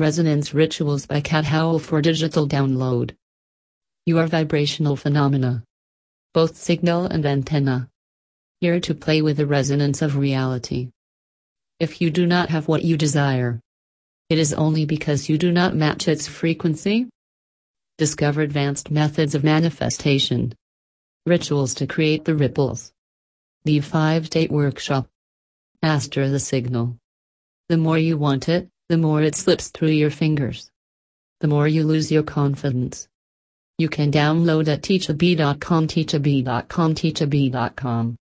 Resonance Rituals by Cat Howell for digital download. You are vibrational phenomena. Both signal and antenna. Here to play with the resonance of reality. If you do not have what you desire, it is only because you do not match its frequency. Discover advanced methods of manifestation. Rituals to create the ripples. The 5 day Workshop. Master the signal. The more you want it, the more it slips through your fingers. The more you lose your confidence. You can download at teachabee.com, teachabee.com, teachabee.com.